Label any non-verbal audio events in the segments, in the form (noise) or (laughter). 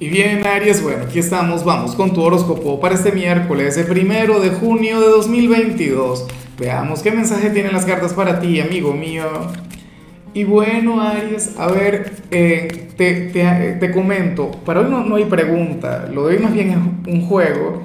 Y bien, Aries, bueno, aquí estamos, vamos con tu horóscopo para este miércoles, el primero de junio de 2022. Veamos qué mensaje tienen las cartas para ti, amigo mío. Y bueno, Aries, a ver, eh, te, te, te, comento, para hoy no, no, hay pregunta, lo de hoy más bien es un juego,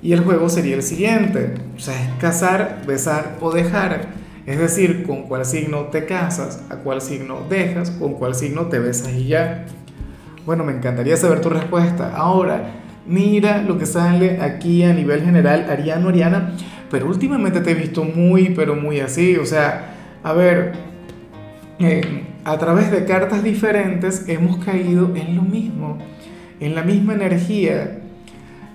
y el juego sería el siguiente, o sea, es casar, besar o dejar. Es decir, con cuál signo te casas, a cuál signo dejas, con cuál signo te besas y ya. Bueno, me encantaría saber tu respuesta. Ahora, mira lo que sale aquí a nivel general, Ariano, Ariana, pero últimamente te he visto muy, pero muy así. O sea, a ver, eh, a través de cartas diferentes hemos caído en lo mismo, en la misma energía.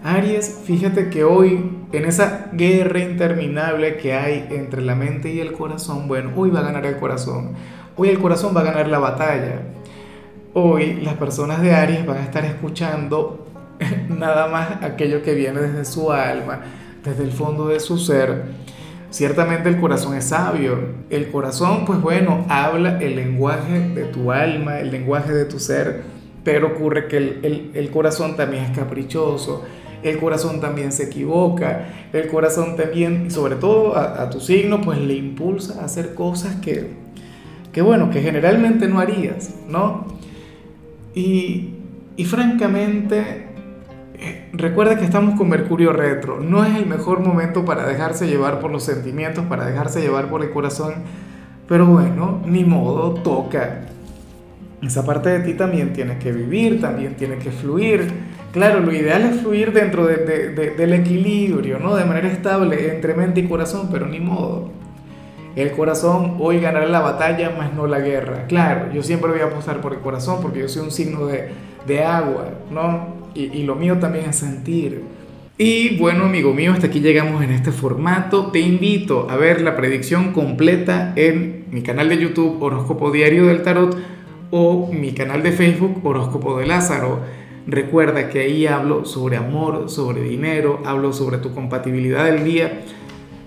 Aries, fíjate que hoy, en esa guerra interminable que hay entre la mente y el corazón, bueno, hoy va a ganar el corazón. Hoy el corazón va a ganar la batalla. Hoy las personas de Aries van a estar escuchando (laughs) nada más aquello que viene desde su alma, desde el fondo de su ser. Ciertamente el corazón es sabio. El corazón, pues bueno, habla el lenguaje de tu alma, el lenguaje de tu ser, pero ocurre que el, corazón también es caprichoso, el corazón también se equivoca, el corazón también, sobre todo a, a tu signo, pues le impulsa a hacer cosas que, que, bueno, que generalmente no harías, ¿no? Y, francamente, eh, recuerda que estamos con Mercurio retro. No es el mejor momento para dejarse llevar por los sentimientos, para dejarse llevar por el corazón. Pero bueno, ni modo, toca. Esa parte de ti también tiene que vivir, también tiene que fluir. Claro, lo ideal es fluir dentro de, de, de, del equilibrio, ¿no? De manera estable entre mente y corazón, pero ni modo. El corazón hoy ganará la batalla, más no la guerra. Claro, yo siempre voy a apostar por el corazón porque yo soy un signo de, de agua, ¿no? Y, y, lo mío también es sentir. Y bueno, amigo mío, hasta aquí llegamos en este formato. Te invito a ver la predicción completa en mi canal de YouTube Horóscopo Diario del Tarot o mi canal de Facebook Horóscopo de Lázaro. Recuerda que ahí hablo sobre amor, sobre dinero, hablo sobre tu compatibilidad del día